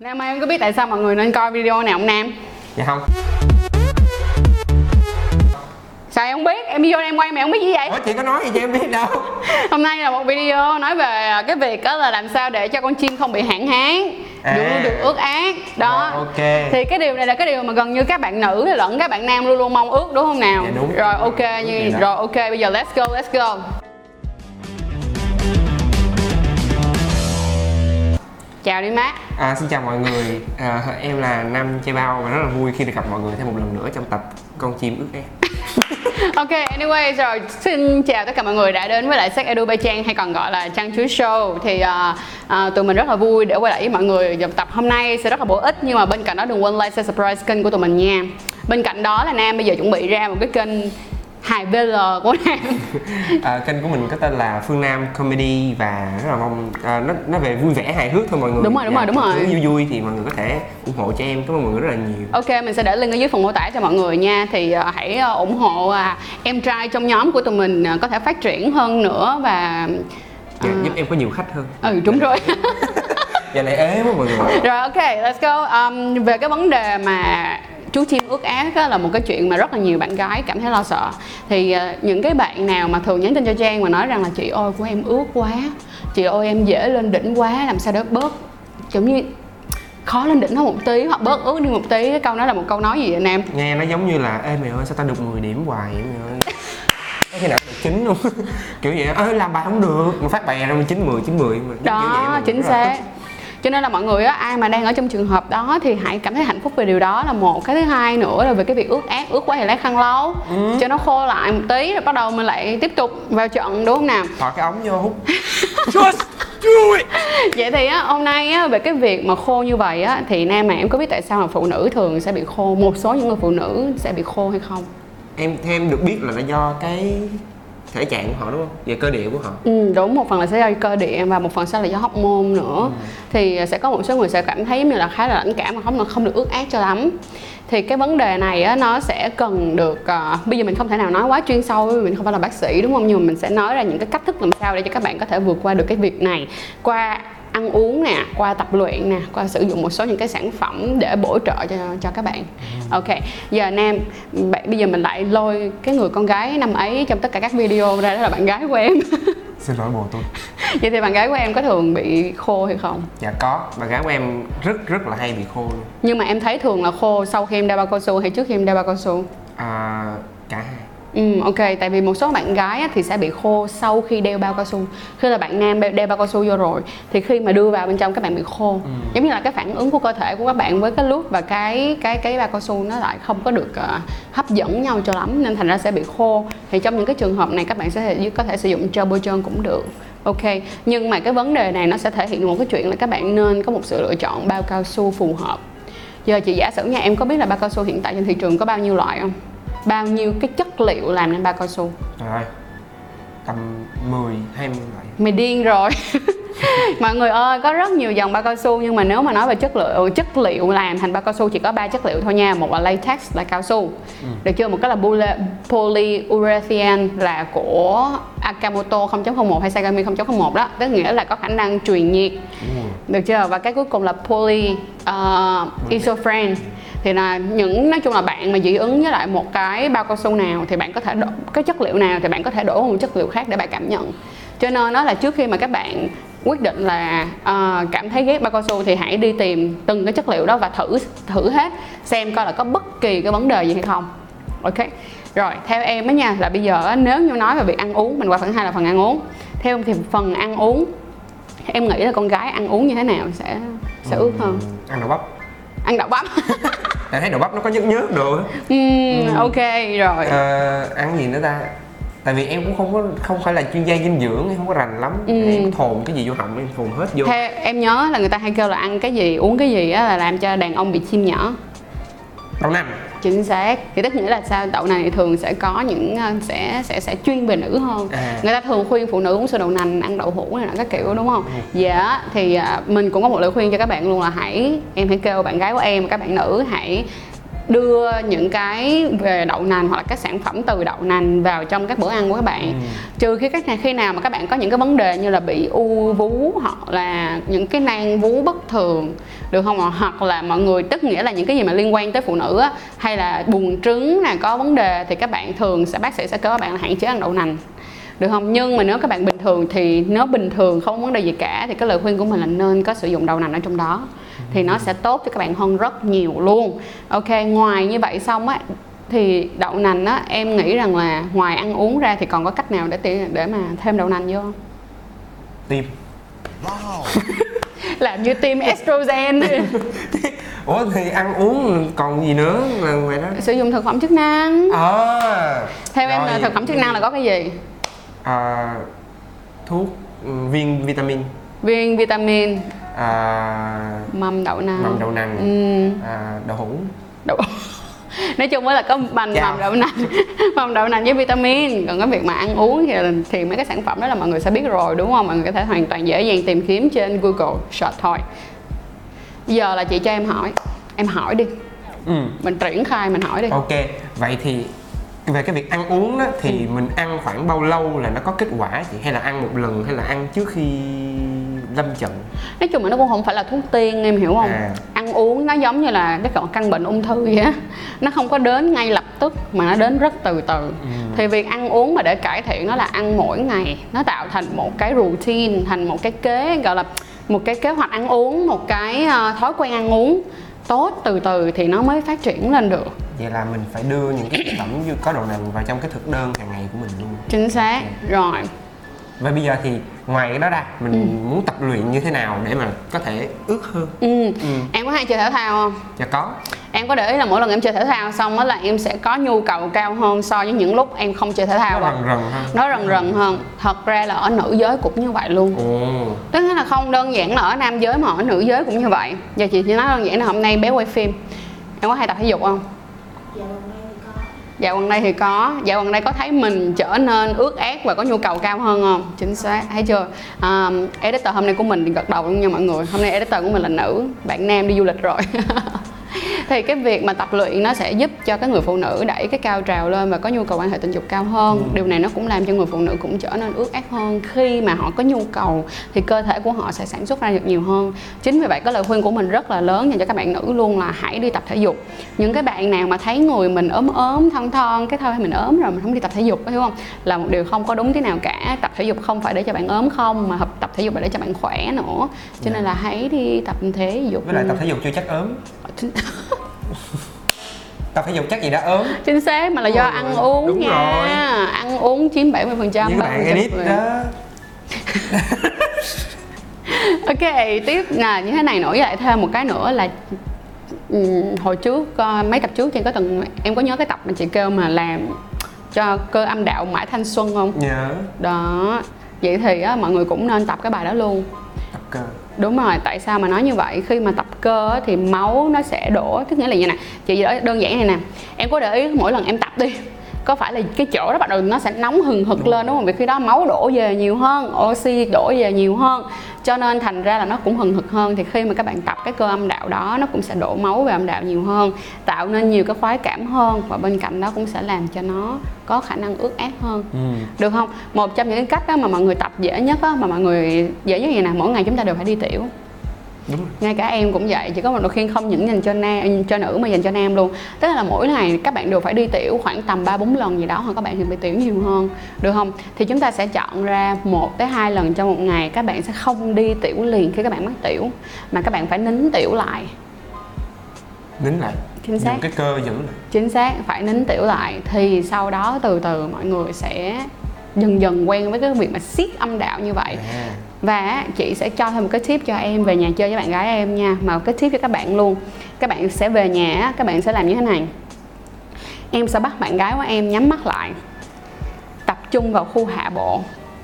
Nam ơi, em có biết tại sao mọi người nên coi video này không Nam? dạ không Sao em không biết? Em video em quay mà em không biết gì vậy? ủa chị có nói gì cho em biết đâu Hôm nay là một video nói về cái việc đó là làm sao để cho con chim không bị hạn hán À. được, được ướt át đó Rồi, ok. thì cái điều này là cái điều mà gần như các bạn nữ lẫn các bạn nam luôn luôn mong ước đúng không nào Dạ, đúng. rồi ok Đúng như rồi ok bây giờ let's go let's go chào đi má à, xin chào mọi người. À, em là Nam Chai Bao và rất là vui khi được gặp mọi người thêm một lần nữa trong tập con chim ướt át Ok, anyway, rồi xin chào tất cả mọi người đã đến với lại Sách Edu Bay Trang hay còn gọi là Trang Chuối Show. Thì uh, uh, tụi mình rất là vui để quay lại với mọi người tập hôm nay sẽ rất là bổ ích Nhưng mà bên cạnh đó đừng quên like, share, subscribe kênh của tụi mình nha. Bên cạnh đó là Nam bây giờ chuẩn bị ra một cái kênh hài VL của Nam à, kênh của mình có tên là Phương Nam Comedy và rất là mong à, nó nó về vui vẻ hài hước thôi mọi người Đúng rồi, đúng Dạ, rồi, đúng rồi. vui vui thì mọi người có thể ủng hộ cho em cảm ơn mọi người rất là nhiều Ok, mình sẽ để link ở dưới phần mô tả cho mọi người nha Thì uh, hãy uh, ủng hộ uh, em trai trong nhóm của tụi mình uh, có thể phát triển hơn nữa Và dạ, À. giúp em có nhiều khách hơn ừ đúng rồi giờ này ế quá mọi người Rồi ok, let's go. Um, về cái vấn đề mà chú chim ướt át á, là một cái chuyện mà rất là nhiều bạn gái cảm thấy lo sợ. Thì ờ, những cái bạn nào mà thường nhắn tin cho Trang mà nói rằng là chị ơi của em ướt quá, chị ơi em dễ lên đỉnh quá, làm sao để bớt giống như khó lên đỉnh hơn một tí hoặc bớt ướt đi một tí. Cái câu đó là một câu nói gì vậy Nam? nghe nó giống như là ê mày ơi sao tao được 10 điểm hoài vậy mày ơi có khi nào được chín luôn kiểu vậy ơi làm bài không được mà phát bài ra chín mười chín mười đó chính xác cho nên là mọi người á ai mà đang ở trong trường hợp đó thì hãy cảm thấy hạnh phúc về điều đó là một. Cái thứ hai nữa là về cái việc ướt át ướt quá thì lấy khăn lau Ừ. cho nó khô lại một tí rồi bắt đầu mình lại tiếp tục vào trận đúng không nào? Thọt cái ống vô. Hút vậy thì á hôm nay á về cái việc mà khô như vậy á thì nam mà em có biết tại sao mà phụ nữ thường sẽ bị khô một số những người phụ nữ sẽ bị khô hay không? Em theo em được biết là nó do cái thể trạng của họ đúng không? Về cơ địa của họ. Ừ, đúng một phần là sẽ do cơ địa và một phần sẽ là do hormone nữa. Thì sẽ có một số người sẽ cảm thấy như là khá là lãnh cảm mà không không được ướt át cho lắm. Thì cái vấn đề này á, nó sẽ cần được ờ, bây giờ mình không thể nào nói quá chuyên sâu mình không phải là bác sĩ đúng không? Nhưng mà mình sẽ nói ra những cái cách thức làm sao để cho các bạn có thể vượt qua được cái việc này qua ăn uống nè qua tập luyện nè qua sử dụng một số những cái sản phẩm để bổ trợ cho cho các bạn. Ok giờ nam bây giờ mình lại lôi cái người con gái năm ấy trong tất cả các video ra đó là bạn gái của em. Xin lỗi bồ tôi. Vậy thì bạn gái của em có thường bị khô hay không? Dạ có. Bạn gái của em rất rất là hay bị khô luôn. Nhưng mà em thấy thường là khô sau khi em đeo bao cao su hay trước khi em đeo bao cao su? À, cả hai Ừ, ok, tại vì một số bạn gái á, thì sẽ bị khô sau khi đeo bao cao su. Khi là bạn nam đeo- bao cao su vô rồi Thì khi mà đưa vào bên trong các bạn bị khô. Giống như là cái phản ứng của cơ thể của các bạn với cái lúc và cái cái cái bao cao su nó lại không có được ờ, hấp dẫn nhau cho lắm Nên thành ra sẽ bị khô. Thì trong những cái trường hợp này các bạn sẽ có thể sử dụng gel bôi trơn cũng được. Ok, nhưng mà cái vấn đề này nó sẽ thể hiện một cái chuyện là các bạn nên có một sự lựa chọn bao cao su phù hợp. Giờ chị giả sử nha, em có biết là bao cao su hiện tại trên thị trường có bao nhiêu loại không? Bao nhiêu cái chất liệu làm nên bao cao su? trời ơi tầm 10 20 loại Mày điên rồi Mọi người ơi, có rất nhiều dòng bao cao su Nhưng mà nếu mà nói về chất liệu chất liệu làm thành bao cao su chỉ có ba chất liệu thôi nha. Một là latex là cao su. Được chưa? Một cái là poly- polyurethane là của Akamoto 0.01 hay Sagami 0.01 đó. Tức nghĩa là có khả năng truyền nhiệt. Được chưa? Và cái cuối cùng là poly uh, isofren. Thì là những nói chung là bạn mà dị ứng với lại một cái bao cao su nào thì bạn có thể đổ, cái chất liệu nào thì bạn có thể đổ một chất liệu khác để bạn cảm nhận. Cho nên nó là trước khi mà các bạn quyết định là ờ, cảm thấy ghét bao cao su thì hãy đi tìm từng cái chất liệu đó và thử thử hết xem coi là có bất kỳ cái vấn đề gì hay không. Ok rồi theo em á nha là bây giờ nếu như nói về việc ăn uống mình qua phần hai là phần ăn uống. Theo em thì phần ăn uống em nghĩ là con gái ăn uống như thế nào sẽ sẽ ướt hơn? ăn đậu bắp. Ăn đậu bắp. Em thấy đậu bắp nó có nhớt nhớt đồ á. Ừm, ok rồi. Ờ, ăn gì nữa ta tại vì em cũng không có không phải là chuyên gia dinh dưỡng em không có rành lắm. Ừ. em thồn cái gì vô họng em thồn hết vô. Theo em nhớ là người ta hay kêu là ăn cái gì uống cái gì á là làm cho đàn ông bị chim nhỏ. Đậu nành. Chính xác. Thì tức nghĩa là sao đậu nành thì thường sẽ có những ờ, sẽ sẽ sẽ chuyên về nữ hơn. À. người ta thường khuyên phụ nữ uống sữa đậu nành ăn đậu hũ này nọ các kiểu đúng không? Dạ thì à, mình cũng có một lời khuyên cho các bạn luôn là hãy em hãy kêu bạn gái của em các bạn nữ hãy đưa những cái về đậu nành hoặc là các sản phẩm từ đậu nành vào trong các bữa ăn của các bạn. Ừ. trừ khi các khi nào mà các bạn có những cái vấn đề như là bị u vú hoặc là những cái nang vú bất thường được không ạ? Hoặc là mọi người tức nghĩa là những cái gì mà liên quan tới phụ nữ á, hay là buồng trứng là có vấn đề thì các bạn thường sẽ bác sĩ sẽ kêu các bạn là hạn chế ăn đậu nành. Được không? Nhưng mà nếu các bạn bình thường thì nếu bình thường không có vấn đề gì cả thì cái lời khuyên của mình là nên có sử dụng đậu nành ở trong đó thì nó sẽ tốt cho các bạn hơn rất nhiều luôn. Ok ngoài như vậy xong á thì đậu nành á em nghĩ rằng là ngoài ăn uống ra thì còn có cách nào để ti- để mà thêm đậu nành vô? Không tim. Làm như tiêm estrogen. Ủa thì ăn uống còn gì nữa là ngoài đó? Sử dụng thực phẩm chức năng. À. Theo em là rồi. thực phẩm chức năng là có cái gì? À, thuốc ừ, viên vitamin. Viên vitamin à, mầm đậu nành. mầm đậu nành. Ừ, à, đậu hũ. Đậu nói chung là có bành Chào. mầm đậu nành. Mầm đậu nành với vitamin. Còn cái việc mà ăn uống thì, thì mấy cái sản phẩm đó là mọi người sẽ biết rồi đúng không? Mọi người có thể hoàn toàn dễ dàng tìm kiếm trên google search thôi. Giờ là chị cho em hỏi. Em hỏi đi. Ừ. mình triển khai mình hỏi đi. Ok. Vậy thì về cái việc ăn uống đó thì Ừ. mình ăn khoảng bao lâu là nó có kết quả chị? Hay là ăn một lần hay là ăn trước khi lâm trận. Nói chung là nó cũng không phải là thuốc tiên em hiểu không? À. ăn uống nó giống như là cái còn căn bệnh ung thư vậy á. Nó không có đến ngay lập tức mà nó đến rất từ từ. Ừ. thì việc ăn uống mà để cải thiện nó là ăn mỗi ngày. Nó tạo thành một cái routine thành một cái kế gọi là một cái kế hoạch ăn uống một cái ờ, thói quen ăn uống tốt từ từ thì nó mới phát triển lên được. Vậy là mình phải đưa những cái thực phẩm như có đậu nành vào trong cái thực đơn hàng ngày của mình luôn. Chính xác. Rồi và bây giờ thì ngoài cái đó ra mình Ừ. muốn tập luyện như thế nào để mà có thể ước hơn? Ừ. ừ. em có hay chơi thể thao không? Dạ có. Em có để ý là mỗi lần em chơi thể thao xong đó là em sẽ có nhu cầu cao hơn so với những lúc em không chơi thể thao nó rần rần ha nó rần rần hơn. Thật ra là ở nữ giới cũng như vậy luôn. Ồ. Tức là không đơn giản là ở nam giới mà ở nữ giới cũng như vậy. Giờ chị chỉ nói đơn giản là hôm nay bé quay phim. Em có hay tập thể dục không dạo gần đây thì có dạo gần đây có thấy mình trở nên ướt ác và có nhu cầu cao hơn không? Chính xác. Thấy chưa? Um, editor hôm nay của mình thì gật đầu luôn nha mọi người. Hôm nay editor của mình là nữ bạn nam đi du lịch rồi. thì cái việc mà tập luyện nó sẽ giúp cho cái người phụ nữ đẩy cái cao trào lên và có nhu cầu quan hệ tình dục cao hơn. Điều này nó cũng làm cho người phụ nữ cũng trở nên ướt át hơn. Khi mà họ có nhu cầu thì cơ thể của họ sẽ sản xuất ra được nhiều hơn. Chính vì vậy cái lời khuyên của mình rất là lớn dành cho các bạn nữ luôn là hãy đi tập thể dục. Những cái bạn nào mà thấy người mình ốm ốm thon thon cái thôi mình ốm rồi mình không đi tập thể dục hiểu không? Là một điều không có đúng tí nào cả. Tập thể dục không phải để cho bạn ốm không mà tập thể dục là để cho bạn khỏe nữa. Cho nên là hãy đi tập thể dục. Với lại tập thể dục chưa chắc ốm tập thể dục chắc gì đã ốm? Chính xác mà là do Ôi, ăn uống đúng nha. rồi. ăn uống chiếm 70 phần trăm bạn edit đó. Ok tiếp là như thế này nổi lại thêm một cái nữa là ừm, hồi trước mấy tập trước trên có từng em có nhớ cái tập mà chị kêu mà làm cho cơ âm đạo mãi thanh xuân không? Nhớ đó. Vậy thì á, mọi người cũng nên tập cái bài đó luôn. Tập cơ đúng rồi tại sao mà nói như vậy? Khi mà tập cơ á, thì máu nó sẽ đổ. Tức nghĩa là như này chị nói đơn giản này nè. Em có để ý mỗi lần em tập đi có phải là cái chỗ đó bắt đầu nó sẽ nóng hừng hực lên đúng không? vì khi đó máu đổ về nhiều hơn oxy đổ về nhiều hơn. Cho nên thành ra là nó cũng hừng hực hơn. Thì khi mà các bạn tập cái cơ âm đạo đó nó cũng sẽ đổ máu về âm đạo nhiều hơn tạo nên nhiều cái khoái cảm hơn và bên cạnh đó cũng sẽ làm cho nó có khả năng ướt át hơn. Ừ. được không? Một trong những cái cách đó mà mọi người tập dễ nhất á mà mọi người dễ nhất gì nè mỗi ngày chúng ta đều phải đi tiểu đúng rồi. Ngay cả em cũng vậy chỉ có một lời khuyên không những dành cho nam cho nữ mà dành cho nam luôn. Tức là mỗi ngày các bạn đều phải đi tiểu khoảng tầm 3 4 lần gì đó hoặc các bạn thì bị tiểu nhiều hơn được không? Thì chúng ta sẽ chọn ra một tới hai lần trong một ngày các bạn sẽ không đi tiểu liền khi các bạn mắc tiểu mà các bạn phải nín tiểu lại. Nín lại. Chính xác. cái cơ giữ lại. Chính xác phải nín tiểu lại. Thì sau đó từ từ mọi người sẽ dần dần quen với cái việc mà siết âm đạo như vậy. À và chị sẽ cho thêm một cái tip cho em về nhà chơi với bạn gái em nha. Mà cái tip cho các bạn luôn. Các bạn sẽ về nhà các bạn sẽ làm như thế này. Em sẽ bắt bạn gái của em nhắm mắt lại. Tập trung vào khu hạ bộ.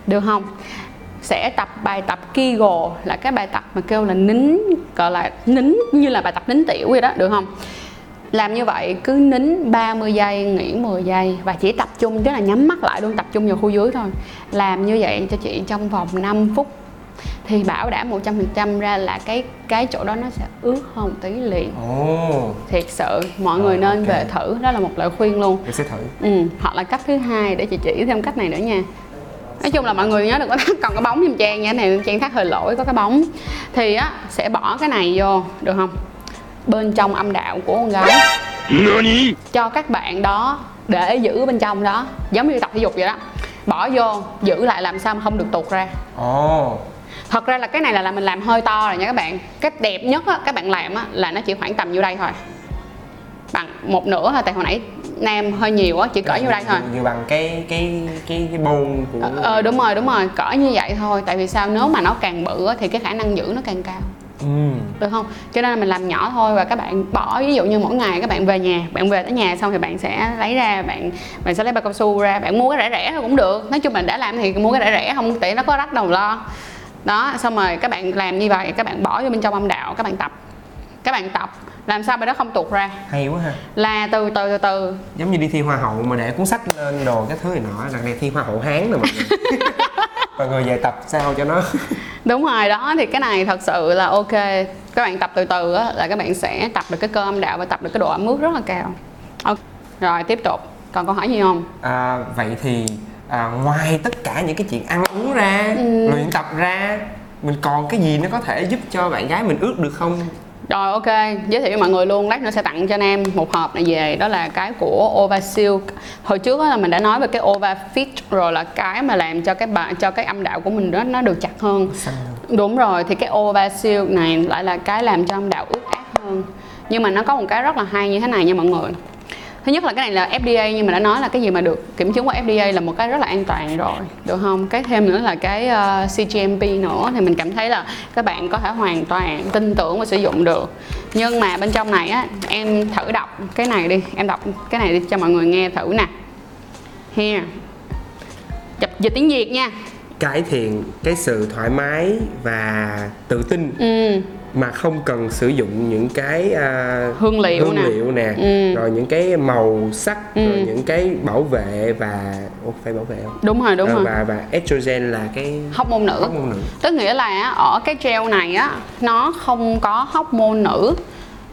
Được không? Sẽ tập bài tập Kegel là cái bài tập mà kêu là nín, gọi là nín như là bài tập nín tiểu vậy đó. Được không? Làm như vậy, cứ nín 30 giây, nghỉ 10 giây và chỉ tập trung, tức là nhắm mắt lại luôn, tập trung vào khu dưới thôi. Làm như vậy cho chị trong vòng 5 phút thì bảo đảm 100% ra là cái cái chỗ đó nó sẽ ướt hơn một tí liền. Ồ. Thiệt sự mọi người Rồi, nên ok. về thử đó là một lời khuyên luôn. Mình sẽ thử. Ừ. hoặc là cách thứ hai để chị chỉ thêm cách này nữa nha. Nói chung là mọi người nhớ đừng có thắt còn cái bóng giùm trang nha cái này trang thắt hơi lỗi có cái bóng. Thì á sẽ bỏ cái này vô được không? Bên trong âm đạo của con gái. Cho các bạn đó để giữ bên trong đó giống như tập thể dục vậy đó. Bỏ vô giữ lại làm sao mà không được tuột ra. Ồ thật ra là cái này là, là mình làm hơi to rồi nha các bạn. Cái đẹp nhất á, các bạn làm á, là nó chỉ khoảng tầm vô đây thôi. Bằng một nửa thôi tại hồi nãy nam hơi nhiều á chỉ cỡ như đây thôi. Như bằng cái cái cái cái bôn của ờ đúng rồi đúng rồi cỡ như vậy thôi. Tại vì sao? Nếu mà nó càng bự á, thì cái khả năng giữ nó càng cao. Ừ. được không? Cho nên là mình làm nhỏ thôi và các bạn bỏ ví dụ như mỗi ngày các bạn về nhà bạn về tới nhà xong thì bạn sẽ lấy ra bạn bạn sẽ lấy bao cao su ra bạn mua cái rẻ rẻ thôi cũng được. Nói chung là đã làm thì mua cái rẻ rẻ không tiện nó có rắc đầu lo đó xong rồi các bạn làm như vậy các bạn bỏ vô bên trong âm đạo các bạn tập. Các bạn tập làm sao mà nó không tuột ra? Hay quá ha. Là từ từ từ từ. Giống như đi thi hoa hậu mà để cuốn sách lên đồ cái thứ này nọ lần này thi hoa hậu hán rồi mọi người. Mọi người về tập sao cho nó? Đúng rồi đó thì cái này thật sự là ok. Các bạn tập từ từ á là các bạn sẽ tập được cái cơ âm đạo và tập được cái độ ẩm ướt rất là cao. Ok rồi tiếp tục. Còn câu hỏi gì không? À, vậy thì à, ngoài tất cả những cái chuyện ăn uống ra Ừ. luyện tập ra mình còn cái gì nó có thể giúp cho bạn gái mình ướt được không? Rồi ok, giới thiệu với mọi người luôn, lát nữa sẽ tặng cho Nam một hộp này về. Đó là cái của Ova Silk. Hồi trước là mình đã nói về cái Ova Fit Rồi là cái mà làm cho cái bà, cho cái âm đạo của mình đó, nó được chặt hơn. Đúng rồi, thì cái Ova Silk này lại là cái làm cho âm đạo ướt át hơn. Nhưng mà nó có một cái rất là hay như thế này nha mọi người Thứ nhất là cái này là FDA nhưng mà đã nói là cái gì mà được kiểm chứng qua FDA là một cái rất là an toàn rồi Được không? Cái thêm nữa là cái uh, CGMP nữa thì mình cảm thấy là các bạn có thể hoàn toàn tin tưởng và sử dụng được. Nhưng mà bên trong này á em thử đọc cái này đi Em đọc cái này đi cho mọi người nghe thử nè. Here. Dịch, dịch tiếng Việt nha. Cải thiện cái sự thoải mái và tự tin. Ừ mà không cần sử dụng những cái à, Hương liệu hương nè. liệu nè Ừ. rồi những cái màu sắc Ừ. rồi những cái bảo vệ và Ủa, phải bảo vệ không Đúng rồi đúng Ờ, rồi và và estrogen là cái Hóc môn nữ hormone nữ Tức nghĩa là ở cái gel này á nó không có hóc môn nữ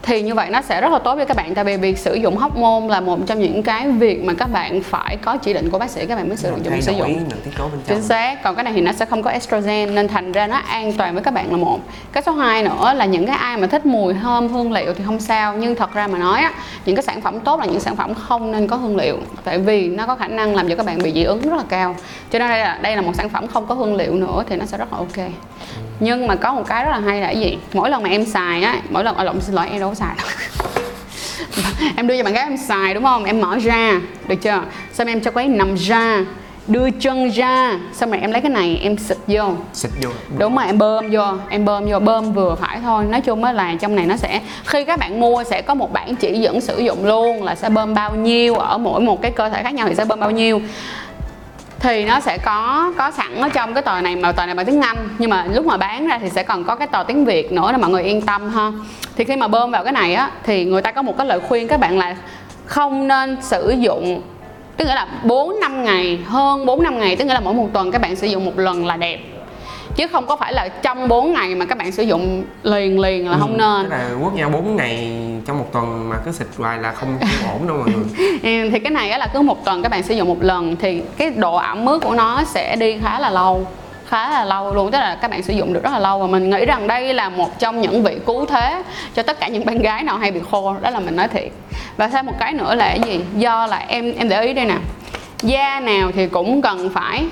thì như vậy nó sẽ rất là tốt cho các bạn. Tại vì việc sử dụng hóc môn là một trong những cái việc mà các bạn phải có chỉ định của bác sĩ các bạn mới sử dụng sử dụng. nội tiết tố bên trong. Chính xác. Còn cái này thì nó sẽ không có estrogen nên thành ra nó an toàn với các bạn là một. Cái số 2 nữa là những cái ai mà thích mùi thơm hương liệu thì không sao. Nhưng thật ra mà nói á những cái sản phẩm tốt là những sản phẩm không nên có hương liệu. Tại vì nó có khả năng làm cho các bạn bị dị ứng rất là cao. Cho nên đây là đây là một sản phẩm không có hương liệu nữa thì nó sẽ rất là ok nhưng mà có một cái rất là hay là cái gì? Mỗi lần mà em xài á mỗi lần ở lộn xin lỗi em đâu có xài đâu. Em đưa cho bạn gái em xài đúng không? Em mở ra được chưa? Xong em cho cô ấy nằm ra đưa chân ra xong rồi em lấy cái này em xịt vô. Xịt vô. Đúng rồi em bơm vô em bơm vô bơm vừa phải thôi. Nói chung á là trong này nó sẽ khi các bạn mua sẽ có một bản chỉ dẫn sử dụng luôn là sẽ bơm bao nhiêu ở mỗi một cái cơ thể khác nhau thì sẽ bơm bao nhiêu thì nó sẽ có có sẵn ở trong cái tờ này, mà tờ này bằng tiếng Anh. Nhưng mà lúc mà bán ra thì sẽ còn có cái tờ tiếng Việt nữa để mọi người yên tâm ha. Thì khi mà bơm vào cái này á, thì người ta có một cái lời khuyên các bạn là không nên sử dụng, tức nghĩa là 4 năm ngày, hơn 4 năm ngày, tức nghĩa là mỗi một tuần các bạn sử dụng một lần là đẹp chứ không có phải là trong 4 ngày mà các bạn sử dụng liền liền là không nên. tức là quất nhau 4 ngày trong một tuần mà cứ xịt hoài là không, không ổn đâu mọi người. Ừ, thì cái này là cứ một tuần các bạn sử dụng một lần thì cái độ ẩm ướt của nó sẽ đi khá là lâu khá là lâu luôn. Tức là các bạn sử dụng được rất là lâu và mình nghĩ rằng đây là một trong những vị cứu thế cho tất cả những bạn gái nào hay bị khô đó là mình nói thiệt. Và thêm một cái nữa là cái gì? Do là em em để ý đây nè. Da nào thì cũng cần phải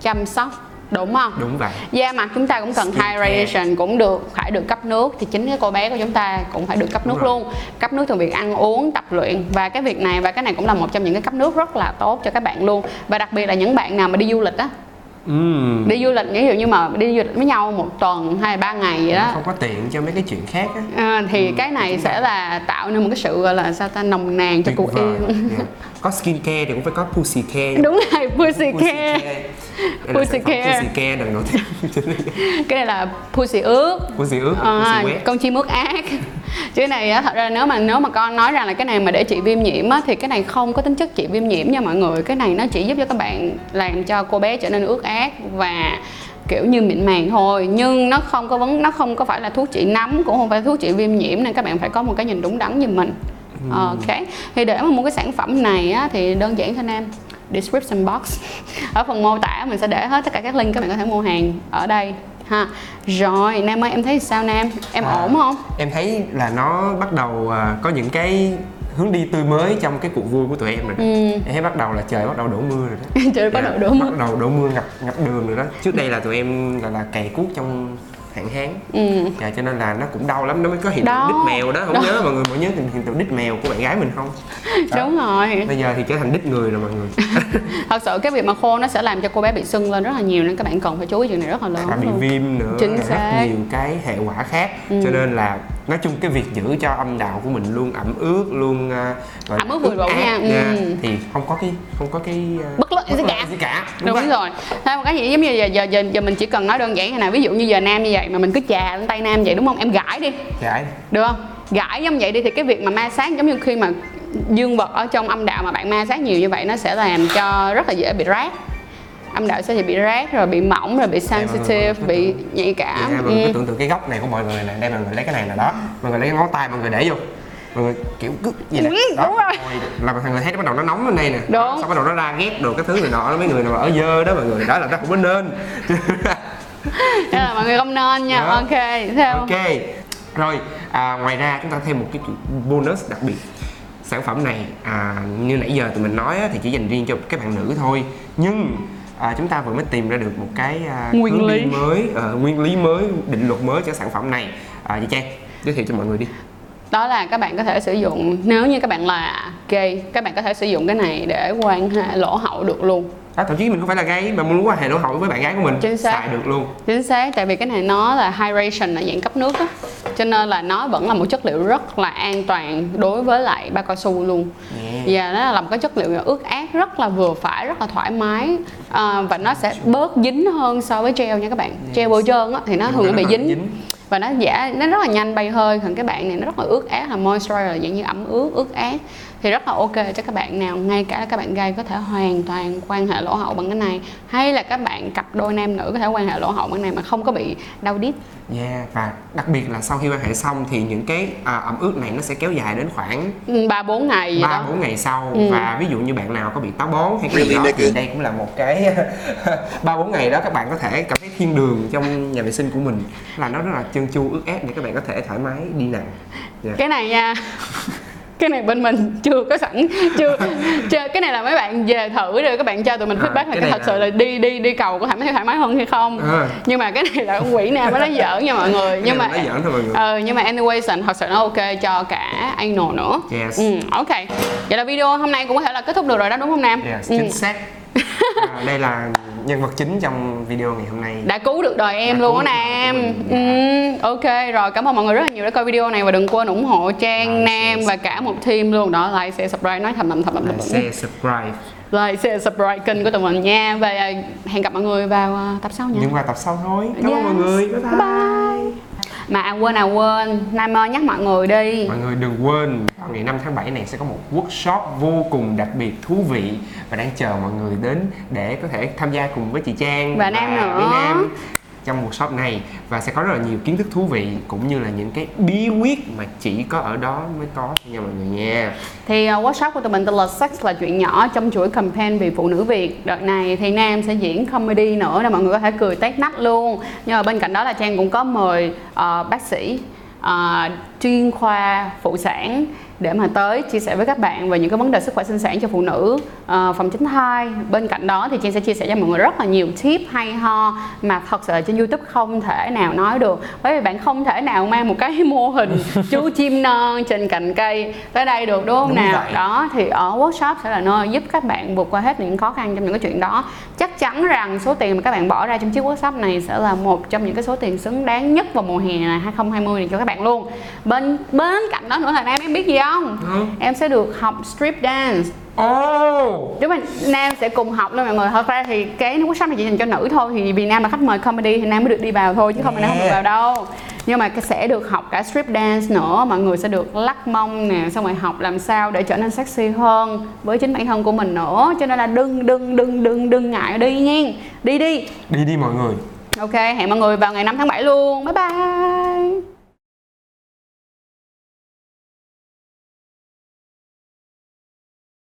chăm sóc đúng không? Đúng vậy. Da mặt chúng ta cũng cần Skin care. hydration cũng được phải được cấp nước. Thì chính cái cô bé của chúng ta cũng phải được cấp Đúng nước rồi. luôn. Cấp nước từ việc ăn uống tập luyện. Và cái việc này và cái này cũng là một trong những cái cấp nước rất là tốt cho các bạn luôn. Và đặc biệt là những bạn nào mà đi du lịch á Đi du lịch ví dụ như mà đi du lịch với nhau một tuần hay ba ngày vậy đó không có tiện cho mấy cái chuyện khác á à, thì cái này sẽ là tạo nên một cái sự gọi là sao ta nồng nàn cho cuộc yêu Dạ. có skin care thì cũng phải có pussy care đúng rồi pussy Pussy care là Pussy care. pussy care lần đầu tiên cái này là pussy ướt pussy ướt À, pussy wet con chim ướt ác chứ cái này á thật ra nếu mà nếu mà con nói rằng là cái này mà để trị viêm nhiễm á thì cái này không có tính chất trị viêm nhiễm nha mọi người. Cái này nó chỉ giúp cho các bạn làm cho cô bé trở nên ướt át và kiểu như mịn màng thôi. Nhưng nó không có vấn nó không có phải là thuốc trị nấm cũng không phải thuốc trị viêm nhiễm nên các bạn phải có một cái nhìn đúng đắn giùm mình. Ok. Thì để mà mua cái sản phẩm này á, thì đơn giản thôi nam description box. Ở phần mô tả mình sẽ để hết tất cả các link các bạn có thể mua hàng ở đây ha. Rồi nam ơi em thấy sao nam? Em À. ổn không? em thấy là nó bắt đầu à, có những cái hướng đi tươi mới trong cái cuộc vui của tụi em rồi đó. Em thấy bắt đầu là trời bắt đầu đổ mưa rồi đó. Trời bắt Dạ, đầu đổ mưa. bắt đầu đổ mưa ngập ngập đường rồi đó. Trước đây là tụi em là là cày cuốc trong hạn hán. Ừ. dạ cho nên là nó cũng đau lắm nó mới có hiện tượng đít mèo đó. Không Đau. nhớ mọi người mọi nhớ hiện tượng đít mèo của bạn gái mình không? Đó. đúng rồi. Bây giờ thì trở thành đít người rồi mọi người. Thật sự cái việc mà khô nó sẽ làm cho cô bé bị sưng lên rất là nhiều nên các bạn cần phải chú ý chuyện này rất là lớn và bị viêm nữa Chính xác. rất nhiều cái hệ quả khác. Cho nên là nói chung cái việc giữ cho âm đạo của mình luôn ẩm ướt luôn là Ẩm ướt vừa át nha, ừ. thì không có cái không có cái à, Bất lợi gì cả. gì cả đúng vậy. rồi thêm một cái gì giống như giờ, giờ giờ giờ mình chỉ cần nói đơn giản như này ví dụ như giờ nam như vậy mà mình cứ chà lên tay nam vậy đúng không em gãi đi Dạ. được không gãi giống vậy đi thì cái việc mà ma sát giống như khi mà dương vật ở trong âm đạo mà bạn ma sát nhiều như vậy nó sẽ làm cho rất là dễ bị rát âm đạo sẽ bị rát rồi bị mỏng rồi bị sensitive bị nhạy cảm. mọi người ừ. tưởng tượng cái góc này của mọi người này đây mọi người lấy cái này là đó. Mọi người lấy ngón tay mọi người để vô. Mọi người kiểu cứ vậy nè. Ừ, đó. đúng rồi. là mọi người thấy bắt đầu nó nóng lên đây nè. Đúng. xong bắt đầu nó ra ghét đồ cái thứ này nọ mấy người nào ở dơ đó mọi người đó là nó không có nên. Là mọi người không nên nha. Đó. ok theo ok. Rồi à, ngoài ra chúng ta thêm một cái bonus đặc biệt. Sản phẩm này à, như nãy giờ tụi mình nói á, thì chỉ dành riêng cho các bạn nữ thôi. Nhưng à, chúng ta vừa mới tìm ra được một cái à, Nguyên lý. mới ờ, nguyên lý mới định luật mới cho sản phẩm này. À, chị Trang giới thiệu cho mọi người đi. Đó là các bạn có thể sử dụng nếu như các bạn là gay các bạn có thể sử dụng cái này để quan hệ lỗ hậu được luôn. À, thậm chí mình không phải là gay mà muốn quan hệ lỗ hậu với bạn gái của mình. Chính xác. xài được luôn. Chính xác tại vì cái này nó là hydration là dạng cấp nước á cho nên là nó vẫn là một chất liệu rất là an toàn đối với lại bao cao su luôn. Yeah. và nó là một cái chất liệu ướt át rất là vừa phải rất là thoải mái. À, và nó sẽ bớt dính hơn so với gel nha các bạn. Gel bôi trơn á thì nó thường nó bị dính. và nó giả nó rất là nhanh bay hơi còn cái bạn này nó rất là ướt át là moisturizer là dạng như ẩm ướt ướt át thì rất là ok cho các bạn nào ngay cả các bạn gay có thể hoàn toàn quan hệ lỗ hậu bằng cái này. Hay là các bạn cặp đôi nam nữ có thể quan hệ lỗ hậu bằng cái này mà không có bị đau đít. Yeah, và đặc biệt là sau khi quan hệ xong thì những cái à, ẩm ướt này nó sẽ kéo dài đến khoảng Ừ, ba bốn ngày gì ba bốn ngày sau. Ừ. và ví dụ như bạn nào có bị táo bón hay cái gì đó thì đây cũng là một cái ba bốn ngày đó các bạn có thể cảm thấy thiên đường trong nhà vệ sinh của mình. Là nó rất là chân chu ướt át để các bạn có thể thoải mái đi nằm. Dạ. cái này nha cái này bên mình chưa có sẵn chưa, chưa cái này là mấy bạn về thử rồi các bạn cho tụi mình À, feedback là cái này thật là- sự là đi đi đi cầu có thoải mái thoải mái hơn hay không. À. nhưng mà cái này là con quỷ nào mới nói giỡn nha mọi người. Nhưng mà là nói giỡn thôi mọi người. ờ, nhưng mà anyway thật sự nó ok cho cả anal nữa. Yes. ừ, ok. Vậy là video hôm nay cũng có thể là kết thúc được rồi đó đúng không nam? Yes, ừ. chính xác. À, đây là nhân vật chính trong video ngày hôm nay. Đã cứu được đời em Đã luôn á Nam. ừ, Ok rồi cảm ơn mọi người rất là nhiều đã coi video này Và đừng quên ủng hộ Trang, Nam Và cả một team luôn. Đó Like, share, subscribe Nói thầm thầm thầm thầm share, subscribe. Like, share, subscribe kênh của tụi mình nha. Và à, hẹn gặp mọi người vào à, tập sau nha. Nhưng qua tập sau thôi. Cảm ơn mọi người. Bye bye, Bye. Mà à quên à quên. Nam nhắc mọi người đi. Mọi người đừng quên vào ngày 5 tháng 7 này sẽ có một workshop vô cùng đặc biệt thú vị. Và đang chờ mọi người đến để có thể tham gia cùng với chị Trang Và Nam nữa. Nam trong workshop này và sẽ có rất là nhiều kiến thức thú vị cũng như là những cái bí quyết mà chỉ có ở đó mới có nha mọi người nha. Thì uh, workshop của tụi mình tên là Sex là chuyện nhỏ trong chuỗi campaign vì phụ nữ Việt Đợt này thì Nam sẽ diễn comedy nữa là mọi người có thể cười tét nách luôn Nhưng mà bên cạnh đó là Trang cũng có mời uh, bác sĩ uh, chuyên khoa phụ sản để mà tới chia sẻ với các bạn về những cái vấn đề sức khỏe sinh sản cho phụ nữ uh, phòng tránh thai. Bên cạnh đó thì Trang sẽ chia sẻ cho mọi người rất là nhiều tip hay ho mà thật sự trên YouTube không thể nào nói được. Bởi vì bạn không thể nào mang một cái mô hình chú chim non trên cành cây tới đây được đúng không Đúng nào? vậy. đó thì ở workshop sẽ là nơi giúp các bạn vượt qua hết những khó khăn trong những cái chuyện đó. Chắc chắn rằng số tiền mà các bạn bỏ ra trong chiếc workshop này sẽ là một trong những cái số tiền xứng đáng nhất vào mùa hè này 2020 này cho các bạn luôn. Bên bên cạnh đó nữa là em biết gì không Ừ. em sẽ được học strip dance. Oh! Đúng rồi, Nam sẽ cùng học luôn mọi người. Thật ra thì cái workshop này chỉ dành cho nữ thôi Thì vì Nam là khách mời comedy thì Nam mới được đi vào thôi Chứ không phải Nam không được vào đâu. Nhưng mà sẽ được học cả strip dance nữa Mọi người sẽ được lắc mông nè Xong rồi học làm sao để trở nên sexy hơn Với chính bản thân của mình nữa. Cho nên là đừng đừng đừng đừng đừng ngại đi nha. Đi đi. Đi đi mọi người. ok hẹn mọi người vào ngày 5 tháng 7 luôn. Bye bye